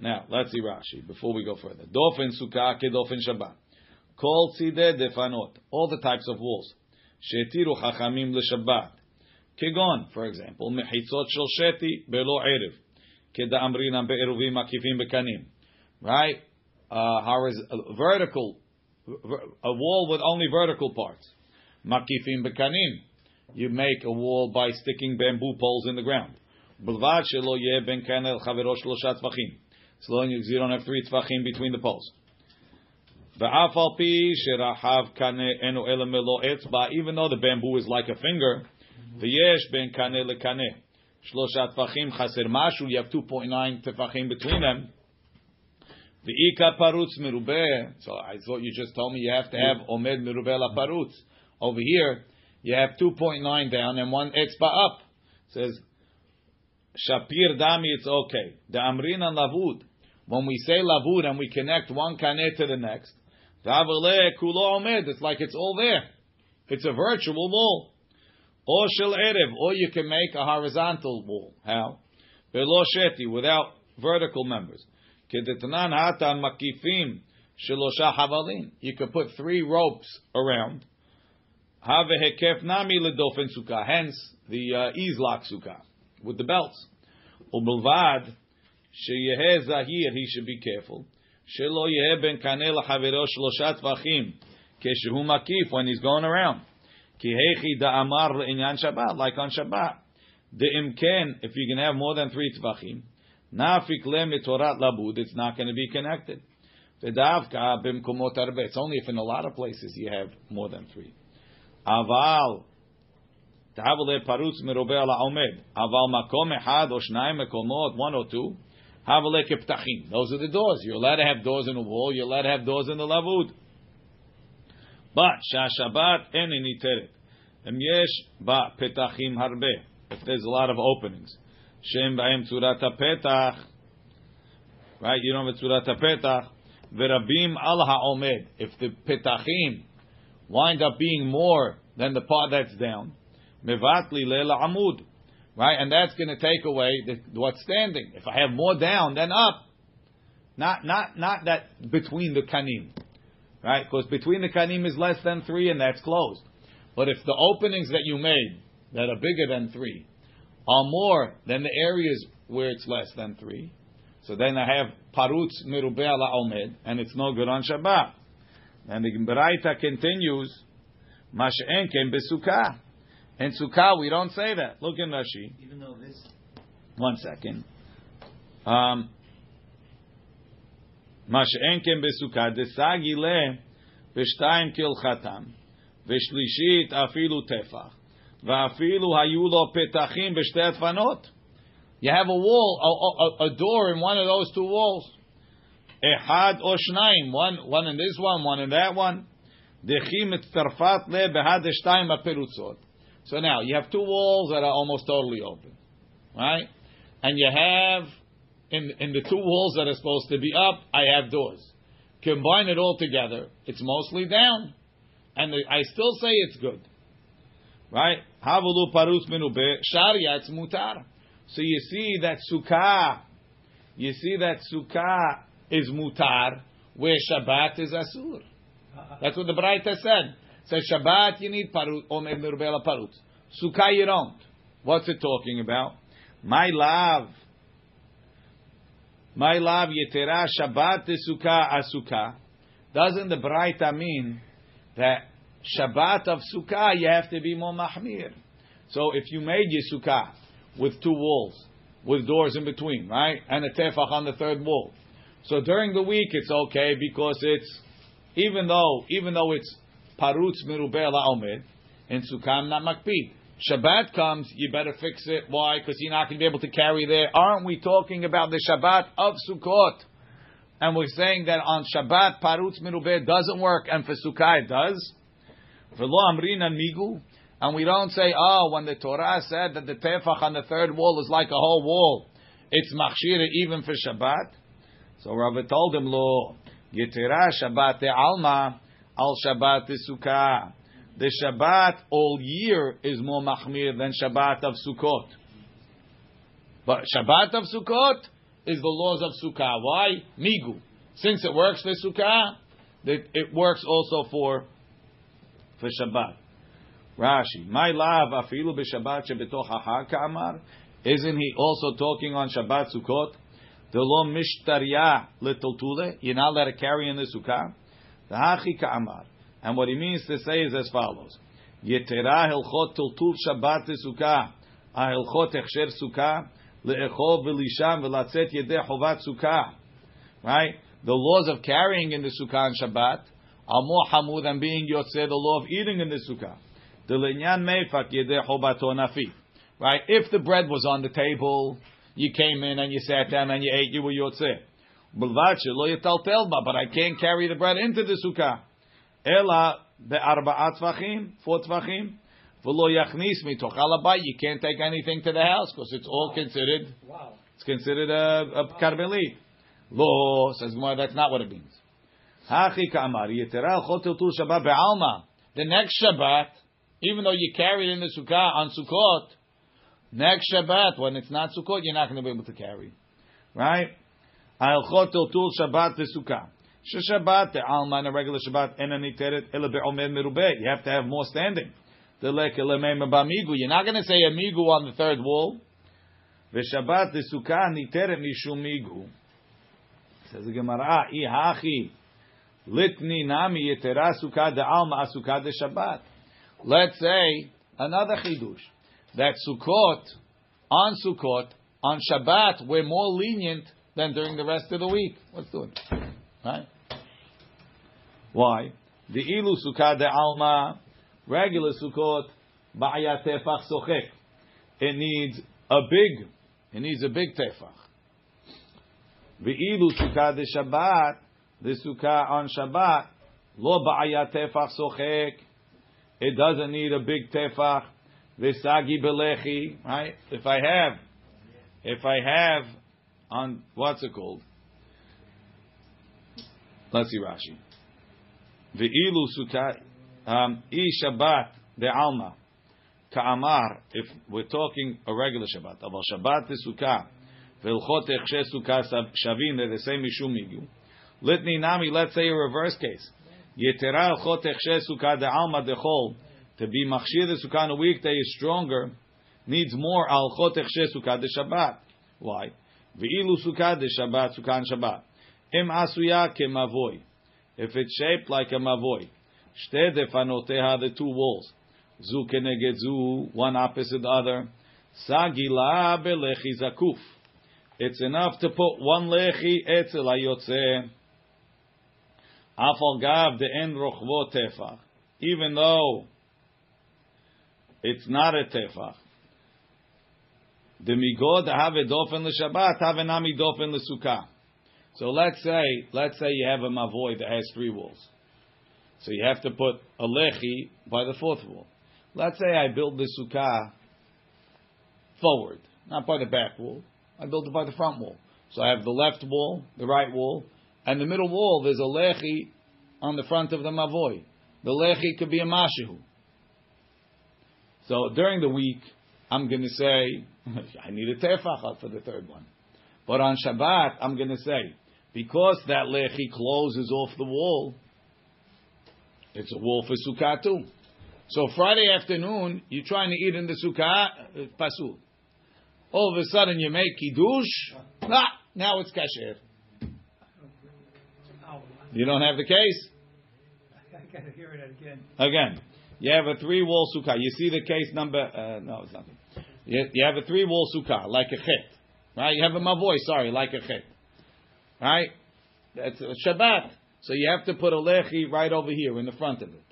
Now, let's see Rashi before we go further. Dofen sukkah kedofen shabbat. Kol tzideh defanot. All the types of walls. Shetiru chachamim l'shabbat. Kegon, for example, mechitzot shel sheti belo erev. Keda'amrinam be'eruvim akifim bekanim. Right? Uh, how is a vertical, a wall with only vertical parts. Makifim bekanim. You make a wall by sticking bamboo poles in the ground. B'lvad shelo yeh ben kanel chaverosh lo shatvachim as long as you don't have three tvachim between the poles. Even though the bamboo is like a finger, v'yesh ben kaneh lekaneh. Shlosha tvachim chaser mashu. You have 2.9 tefachim between them. So I thought you just told me you have to have omed merubeh la. Over here, you have 2.9 down and one etzba up. It says, Shapir dami, it's okay. The amrin lavud. When we say lavud and we connect one kaneh to the next, it's like it's all there. It's a virtual wall. Or shel erev, or you can make a horizontal wall. How? Velo sheti, without vertical members. Kedetanan hatan makifim shelosha havalin. You could put three ropes around. Have hekef nami ledofen sukkah. Hence the uh, izlak sukkah with the belts. Ubelvad sheyeh zahir. He should be careful. Shelo yeh ben kaneh lachavero shloshat vachim keshehu makif when he's going around. Ki hechi da'amar le'inyan Shabbat, like on Shabbat. The imken, if you can have more than three tvachim, nafik le mitorat labud, it's not going to be connected. V'davka b'mkomot arbe. It's only if in a lot of places you have more than three. Aval, תהבלה פרוץ מרובה על העומד, אבל מקום אחד או שניים מקומות, one or two, Ptachim. Those are the doors. You're allowed to have doors in the wall. You're allowed to have doors in the lavud. But shashabat en initeret. Emyesh ba petachim harbe. If there's a lot of openings. Shem ba'em tzurat petach. Right? You don't have a The petach. Verabim al ha'omed. If the petachim wind up being more than the part that's down. Mevatli le'la amud right? And that's going to take away the, what's standing. If I have more down than up, not not not that between the kanim, right? Because between the kanim is less than three, and that's closed. But if the openings that you made that are bigger than three are more than the areas where it's less than three, so then I have parutz merube ala omed, and it's no good on Shabbat. And the Beraita continues, Mash'en besukah. In Sukkah, we don't say that. Look in Rashi. Even though this One second. Um, Mash'en kem besukah. Desagi le v'shtayim kilchatam. V'shlishit afilu tefach. V'afilu hayu lo petachim b'shtei atfanot. You have a wall, a, a, a door in one of those two walls. Ehad or shnaim. One, one in this one, one in that one. Tarfat le behad shtayim aperutzot. So now you have two walls that are almost totally open, right? And you have in in the two walls that are supposed to be up, I have doors. Combine it all together, it's mostly down, and I still say it's good, right? Havulu parus minube it's mutar. So you see that sukkah, you see that sukkah is mutar, where Shabbat is asur. That's what the Braita said. Says Shabbat you need parut, omer mirubela parut. Sukkah you don't. What's it talking about? My love. My love yetera Shabbat sukkah asukah. Doesn't the Braita mean that Shabbat of sukkah you have to be more mahmir? So if you made your sukkah with two walls, with doors in between, right, and a tefach on the third wall, so during the week it's okay because it's even though even though it's parutz mirubeh omed in sukkah not makpid. Shabbat comes, you better fix it. Why? Because you're not going to be able to carry there. Aren't we talking about the Shabbat of Sukkot? And we're saying that on Shabbat parutz mirubeh doesn't work, and for Sukkah it does. V'lo amrina migu. And we don't say, oh, when the Torah said that the tefach on the third wall is like a whole wall, it's machshira even for Shabbat. So Rava told him, lo, yetera Shabbat alma al Shabbat sukkah. The Shabbat all year is more machmir than Shabbat of Sukkot. But Shabbat of Sukkot is the laws of Sukkah. Why? Migu. Since it works for Sukkah, it works also for for Shabbat. Rashi, my love afilu b'Shabbat shebetoch hahar ka'amar. Isn't he also talking on Shabbat Sukkot? The lo mishtarya litultule. You're not allowed to carry in the sukkah. The hachi ka'amar. And what he means to say is as follows: Yetera hilchot tultul Shabbat sukkah. Ahilchot echsher sukkah leechol v'lisham v'latzet yedeh chovat sukkah. Right? The laws of carrying in the sukkah on Shabbat are more hamud than being yotzeh, the law of eating in the sukkah. The linyan meifak yedeh chobato nafi. Right? If the bread was on the table, you came in and you sat down and you ate, you were But I can't carry the bread into the sukkah. Ela be'arba'at tvachim, four tvachim. V'lo yachnis mitoch alabai. You can't take anything to the house because it's all considered. Wow. It's considered a, a karmelit. Lo says Gemara. That's not what it means. Hachi ka'amar yetera chotel tu Shabbat be'alma. The next Shabbat, even though you carry it in the sukkah on Sukkot, next Shabbat when it's not Sukkot, you're not going to be able to carry, right? Shabbat the sukkah. Shabbat the alma a regular Shabbat and aniteret ele be'omed merubeh. You have to have more standing. The lek bamigu. You're not going to say a migu on the third wall. The sukkah niteret mishum migu. Says the Gemara, i hachi litni nami yetera sukkah de alma asukah de Let's say another chidush that Sukkot on Sukkot on Shabbat we're more lenient than during the rest of the week. Let's do it. Right? Why? The ilu sukkah de alma, regular sukkot, ba'ayat tefach sochek. It needs a big, it needs a big tefach. The ilu sukkah de Shabbat, the sukkah on Shabbat, lo ba'ayat tefach sochek. It doesn't need a big tefach. Vesagi belechi, right? If I have, if I have on what's it called? Let's see Rashi. Ve'ilu sukkah, um, i Shabbat de alma, ka'amar, if we're talking a regular Shabbat, aval Shabbat sukkah, ve'ilchot echshe sukkah they're the same mishum migu. Litni nami, let's say a reverse case. Yetera elchot echshe sukkah de alma de chol, to be machshir the sukkah on a weekday is stronger, needs more alchot echshe sukkah de Shabbat. Why? If it's shaped like a mavoy. Shte defanoteha, the two walls. Zu keneged one opposite the other. Sagila belechi zakuf. It's enough to put one lechi etzel ayotze. Afal gav de rochvo tefach. Even though it's not a tefach. The migod have a dofen l'shabbat, have nami dofen l'sukkah. So let's say, let's say you have a mavoy that has three walls. So you have to put a lechi by the fourth wall. Let's say I build the sukkah forward, not by the back wall. I build it by the front wall. So I have the left wall, the right wall, and the middle wall. There's a lechi on the front of the mavoi. The lechi could be a mashihu. So during the week, I'm going to say I need a tefach for the third one. But on Shabbat, I'm going to say because that lechi closes off the wall, it's a wall for sukkah too. So Friday afternoon, you're trying to eat in the sukkah, uh, pasul. All of a sudden, you make kiddush. Ah, now it's kasher. You don't have the case I gotta hear it again. again. You have a three wall sukkah. You see the case number? Uh, no, it's nothing. You, you have a three wall sukkah like a chet, right? You have a mavoy, sorry, like a chet, right? That's a Shabbat. So you have to put a lechi right over here in the front of it.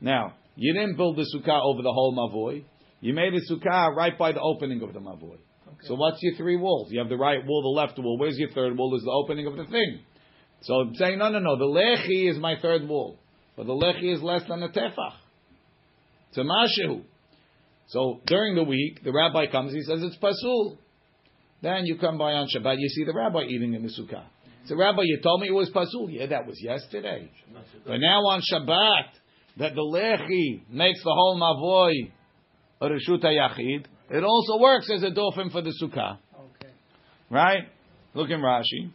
Now you didn't build the sukkah over the whole mavoy. You made a sukkah right by the opening of the mavoy. So what's your three walls? You have the right wall, the left wall. Where's your third wall? Is the opening of the thing. So I'm saying, no, no, no. The lechi is my third wall, but the lechi is less than a tefach. It's a mashehu. So during the week, the rabbi comes, he says it's pasul. Then you come by on Shabbat, you see the rabbi eating in the sukkah. So Rabbi, you told me it was pasul. Yeah, that was yesterday. But now on Shabbat, that the lechi makes the whole mavoi reshut yachid. It also works as a dofen for the sukkah. Okay. Right? Look in Rashi.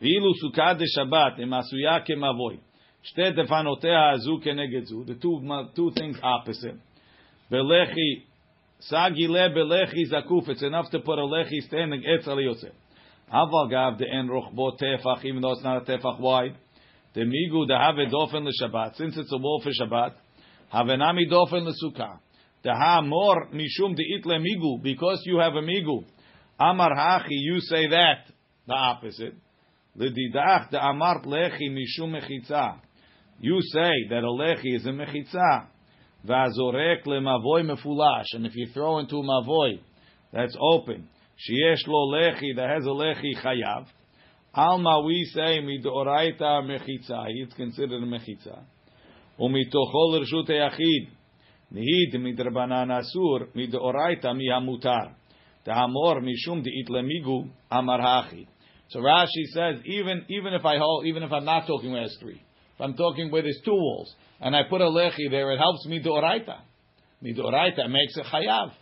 ואילו סוכה דשבת הם עשויה כמבוי, שתי the two, two things opposite. Belechi, sagile belechi zakuf. It's enough to put a lechi standing etz Yosef. Aval gav the en rochbo tefach, even though it's not a tefach wide. The migu the have dofen shabbat, Since it's a wall for Shabbat, have anami dofen l'sukkah. The ha mor mishum de itle migu because you have a migu. Amar hachi, you say that the opposite. L'didach the amart lechi mishum mechitza. You say that a lechi is a mechitza. Vazorek lemavoy mefulash. And if you throw into a mavoy that's open, sheyesh lo lechi that has a lechi chayav. Alma we say midoraita mechitza. It's considered a mechitza. Umitochol rshut yachid. Nihid midrabanan asur midoraita mihamutar. Tahamor mishum diit lemigu amar hachi. So Rashi says, even even if I hold, even if I'm not talking there's three, if I'm talking where there's two walls, and I put a lechi there, it helps me doraita. Me doraita makes a chayav.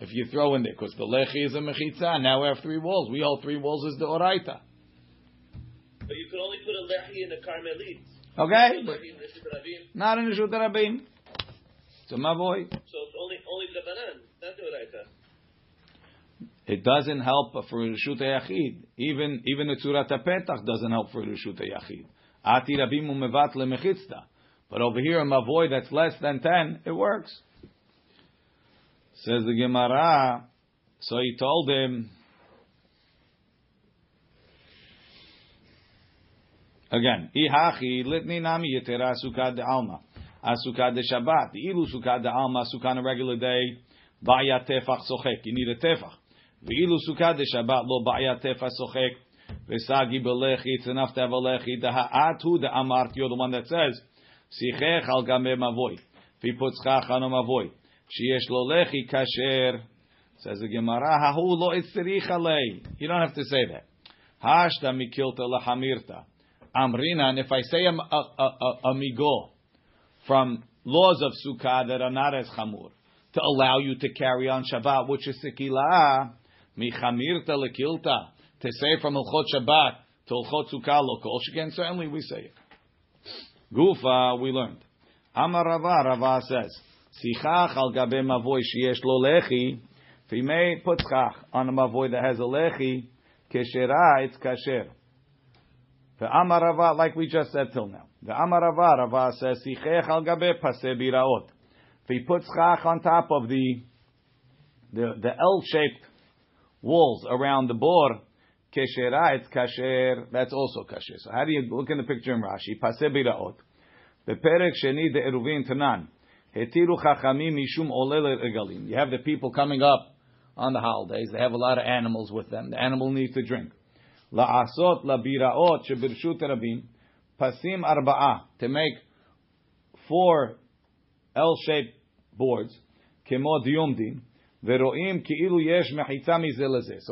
If you throw in there, because the lechi is a mechitza, now we have three walls. We all three walls is the oraita. But you can only put a lechi in the Carmelit. Okay, but in the Shibravim. not in the Shut Rabin. So my boy, So it's only only the banan, not the oraita. it doesn't help for Rishut Yachid. Even even the Tzurat Petach doesn't help for the Rishut Yachid. Ati Rabim umevat lemechitzta. But over here, a mavoy that's less than ten, it works. Says the Gemara. So he told him again. Ihachi litni nami yetera sukkah de alma. Asukah de Shabbat. Ilu sukkah de alma sukkah a regular day. Ba'ya tefach sochek. You need a tefach. Ve'ilu de Shabbat lo ba'ya tefach sochek. Vesagi belechi. It's enough to have a lechi. The ha'atu the amart. You're the one that says. Sichech al gameh mavoy. V'iputz chach ano mavoy. Sheyesh lo lechi kasher. Says the Gemara. Hahu lo itzrich alei. You don't have to say that. Hashta mikilta lahamirta. Amrina. And if I say a, a, a, a migo from laws of sukkah that are not as chamur to allow you to carry on Shabbat, which is sekilah michamirta lekilta to say from Ilchot Shabbat to Ilchot Sukkah lokol. Again, certainly we say it. Gufa, we learned. Amar Rava, Rava says, Sichach al gabe mavoy sheyesh lo lechi. If he may put chach on a mavoy that has a lechi, keshera, it's kasher. The Amar Rava, like we just said till now. The Amar Rava, Rava says, Sichech al gabe paseh biraot. If he puts chach on top of the the, the L-shaped walls around the bor, Keshera, it's kasher. That's also kasher. So how do you look in the picture in Rashi? Paseh biraot. Beperek sheni de eruvin tanan. Hetiru chachamim mishum olele egalim. You have the people coming up on the holidays. They have a lot of animals with them. The animal needs to drink. La'asot labiraot shebirshut rabim. Pasim arba'ah. To make four L-shaped boards. Kemo diomdim. So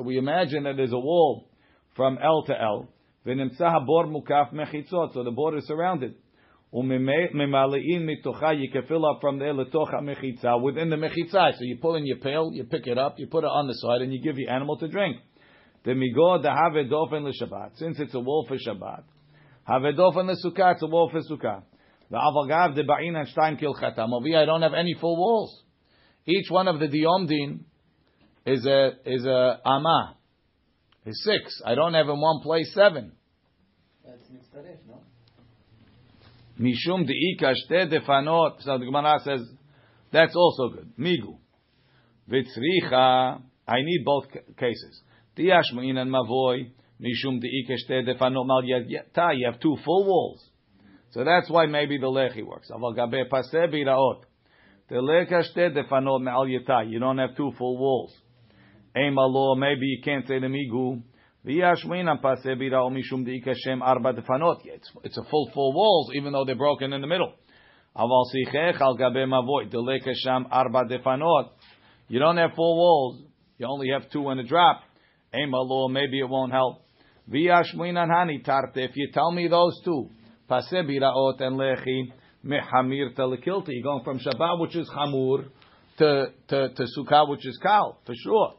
we imagine that there's a wall from L to L, ונמצא הבור מוקף מחיצות, so the board is surrounded. וממלאים מתוכה, you can fill up from there לתוך המחיצה, within the מחיצה. So you pull in your pail, you pick it up, you put it on the side, and you give your animal to drink. דמיגו דהווה דופן לשבת, since it's a wall for Shabbat. הווה דופן לסוכה, it's a wall for סוכה. ואבל גב דבעינן שתיים כהלכתם. Over here I don't have any full walls. Each one of the diomdin is a is a ama. Is six. I don't have in one place seven. That's mitzvah, no? Mishum deika shte defanot. So the Gemara says that's also good. Migu. Vitzricha. I need both ca- cases. Tiyash and mavoy. Mishum deika shte defanot mal yata. You have two full walls. So that's why maybe the lechi works. Aval gabe paseh biraot. The leka shte defanot mal yata. You don't have two full walls. Law. Maybe you can't say the migu. It's it's a full four walls, even though they're broken in the middle. You don't have four walls. You only have two and a drop. Law. Maybe it won't help. If you tell me those two, paseh biraot and lechi mehamir telekilti. Going from Shabbat, which is hamur, to to to Sukkah, which is kal for sure.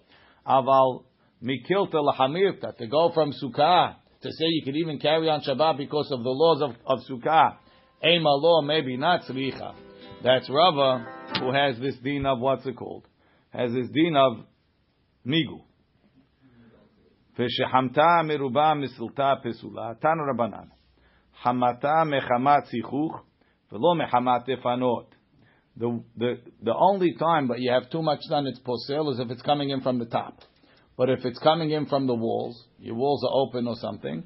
Aval mikilta lahamirta to go from Sukkah to say you could even carry on Shabbat because of the laws of, of Sukkah. Aim law, maybe not tzricha. That's Rava who has this din of what's it called? Has this din of migu. ושחמתה מרובה מסלתה פסולה, תנו רבנן. חמתה מחמת שיחוך ולא מחמת דפנות. The, the, the only time that you have too much sun it's posel is if it's coming in from the top. But if it's coming in from the walls, your walls are open or something,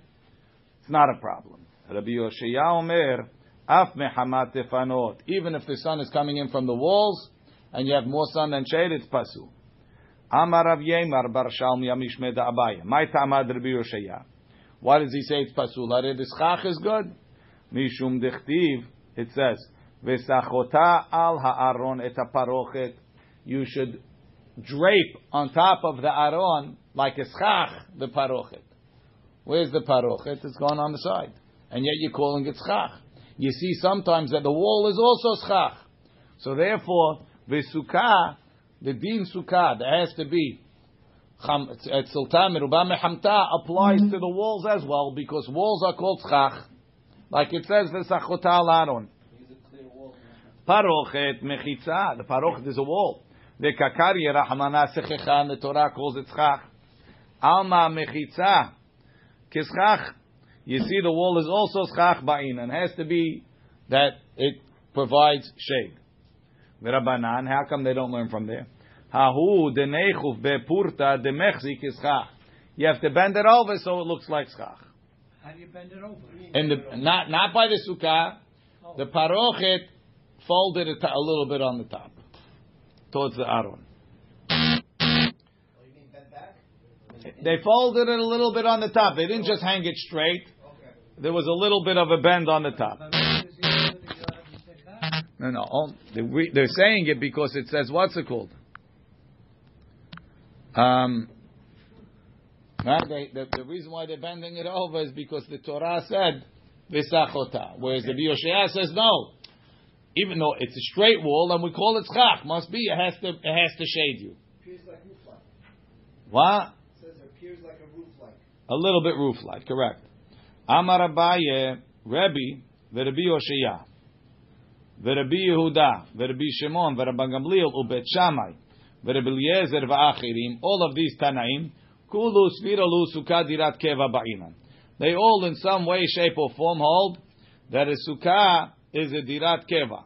it's not a problem. Rabbi Yoshaya Omer, af mehamat tefanot. Even if the sun is coming in from the walls, and you have more sun than shade, it's pasu. Amar Rav Yemar bar Shalmi Amishme da Abaye. My tamad Rabbi Yoshaya. Why does he say it's pasul? Are the schach is good? Mishum dechtiv. It says, "V'sachota al haaron et parochet." You should drape on top of the aron like a schach the parochet. Where's the parochet? It's gone on the side, and yet you're calling it schach. You see sometimes that the wall is also schach. So therefore, the sukkah, the din sukkah, there has to be tzilta merubah mehamta applies mm-hmm. to the walls as well because walls are called schach, like it says v'sachota al aron. Parochet mechitza. The parochet is a wall. The kakari rahmana sechecha. The Torah calls it schach. Alma mechitza kischach. You see, the wall is also schach ba'in, and has to be that it provides shade. V'rabanan. How come they don't learn from there? Hahu denechuf bepurta demechzik kischach. You have to bend it over so it looks like schach. How do you bend it over? And the, not not by the sukkah, the parochet folded it a little bit on the top, towards the aron. They folded it a little bit on the top. They didn't just hang it straight. There was a little bit of a bend on the top. No, no. they- we- They're saying it because it says what's it called? Um, right? They, the, the reason why they're bending it over is because the Torah said v'sachota, whereas the Yoshaya says no. Even though it's a straight wall and we call it schach, must be it has to it has to shade you. Appears like roof like. What? It says it appears like a roof like. A little bit roof like, correct. Amar Abaye, Rebbe, v'Rebbe Yoshaya, v'Rebbe Yehuda, v'Rebbe Shimon, v'Rebbe Gamliel, u'Bet Shammai, v'Rebbe Eliezer v'Achirim, all of these Tanaim, kulu sviralu sukkah dirat keva ba'inan. They all in some way, shape or form hold that a sukkah is a dirat keva.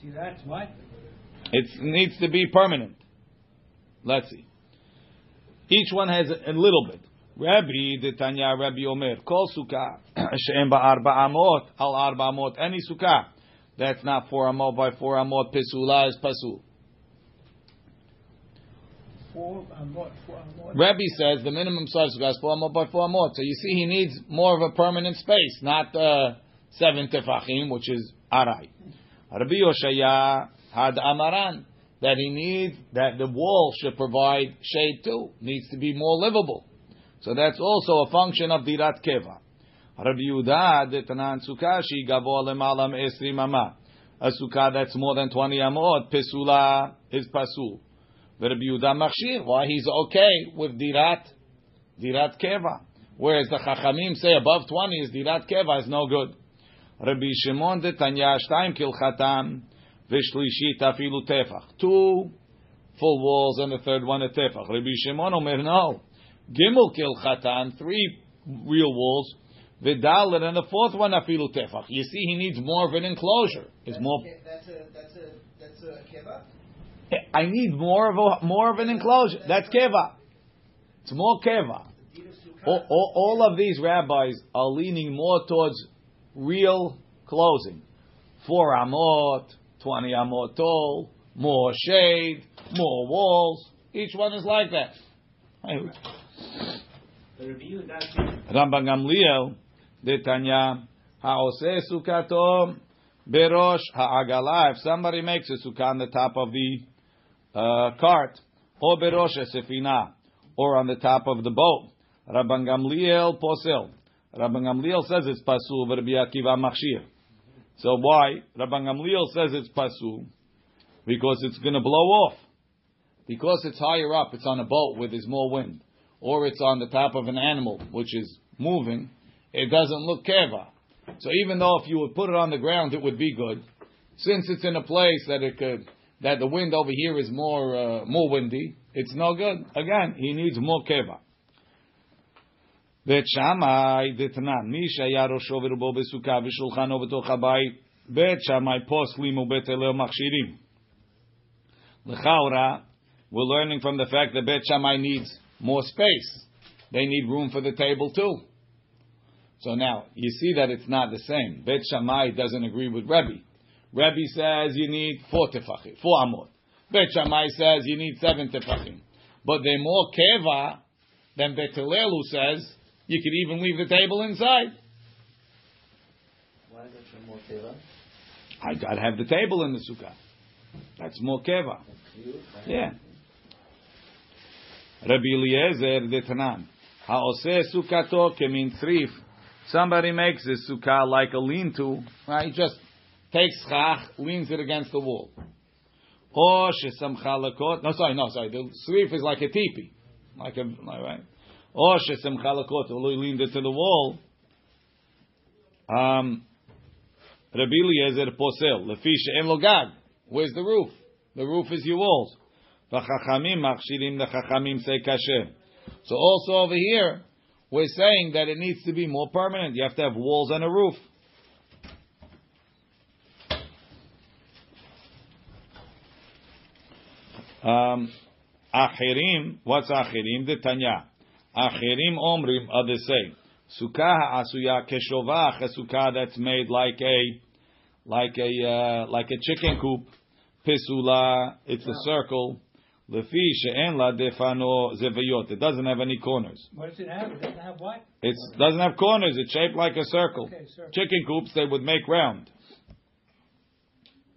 See, that's what? It needs to be permanent. Let's see. Each one has a, a little bit. Rabbi, the Tanya, Rabbi Omer, kol sukkah, she'em ba'arba amot, al arba amot, any sukkah, that's not four amot by four amot, pisula is pasul. Four, I'm four, I'm? Rabbi says the minimum size is four amot by four amot. So you see he needs more of a permanent space, not uh, seven tefachim, which is arai. Rabbi Yoshaya had amaran that he needs that the wall should provide shade too. Needs to be more livable. So that's also a function of dirat keva. Rabbi Yehuda detanan sukkah she gavo lemala me'esrim ama. A sukkah that's more than twenty amot pesula is pasul. Rabbi Yehuda machshir. Why he's okay with dirat dirat keva. Whereas the chachamim say above twenty is dirat keva is no good. Rabbi Shimon de Tanya Shtaim Kilchatam Vishlishit Afilu Tefach. Two full walls and the third one a Tefach. Rabbi Shimon Omer no. Gimel Kilchatan, three real walls. Vidalit and the fourth one Afilu Tefach. You see, he needs more of an enclosure. It's more. That's a that's a that's a keva. Eh, I need more of a more of an enclosure. That's keva. It's more keva. All, all, all of these rabbis are leaning more towards real closing. Four amot, twenty amot tall, more shade, more walls. Each one is like that. Rabban Gamliel, Detanya, Haose Sukato, Berosh Ha'agala. If somebody makes a sukkah on the top of the uh, cart, or Berosh Sefina, or on the top of the boat, Rabban Gamliel Posel. Rabban Gamliel says it's pasul, but Rabbi Akiva machshir. So why? Rabban Gamliel says it's pasul because it's going to blow off. Because it's higher up, it's on a boat where there's more wind, or it's on the top of an animal which is moving. It doesn't look keva. So even though if you would put it on the ground, it would be good. Since it's in a place that it could, that the wind over here is more uh, more windy, it's no good. Again, he needs more keva. בית שמאי דתנן, מי שהיה ראשו ורובו בסוכה ושולחנו בתוך הבית, בית שמאי פוסלים ובית הלל מכשירים. לכאורה, we're learning from the fact that בית שמאי needs more space. They need room for the table too. So now, you see that it's not the same. Bet Shammai doesn't agree with Rebbe. Rebbe says you need four tefachim, four amot. Bet Shammai says you need seven tefachim. But they're more keva than Bet Hillel who says you could even leave the table inside. Why is it more keva? I gotta have the table in the sukkah. That's more keva. Yeah. Rabbi Eliezer the Tanan. Haoseh sukkato kemin thrif. Somebody makes a sukkah like a lean-to. Right? He just takes chach, leans it against the wall. Oh, or shesam chalakot. No, sorry, no, sorry. The srif is like a teepee, like a right. Or shesam chalakot. Although he leaned it to the wall. Um, Rabbi Eliezer posel lefi she'en lo gag. Where's the roof? The roof is your walls. V'chachamim machshirim say kasher. So also over here, we're saying that it needs to be more permanent. You have to have walls and a roof. Um, achirim, what's achirim? The Tanya. Achirim omrim, others say, sukkah asuya keshovach, a sukkah that's made like a, like a, uh, like a chicken coop. Pisula, it's a circle. Lefi she'en la defano zevayot. It doesn't have any corners. What does it have? It doesn't have what? It doesn't have corners. It's shaped like a circle. Okay, circle. Chicken coops they would make round.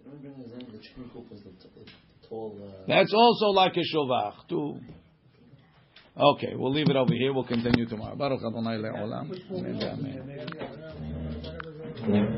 You don't bring this in. The chicken coop was the, t- the tall. Uh, That's also like a shovach too. Okay, we'll leave it over here. We'll continue tomorrow. Baruch Adonai le'olam. Amen.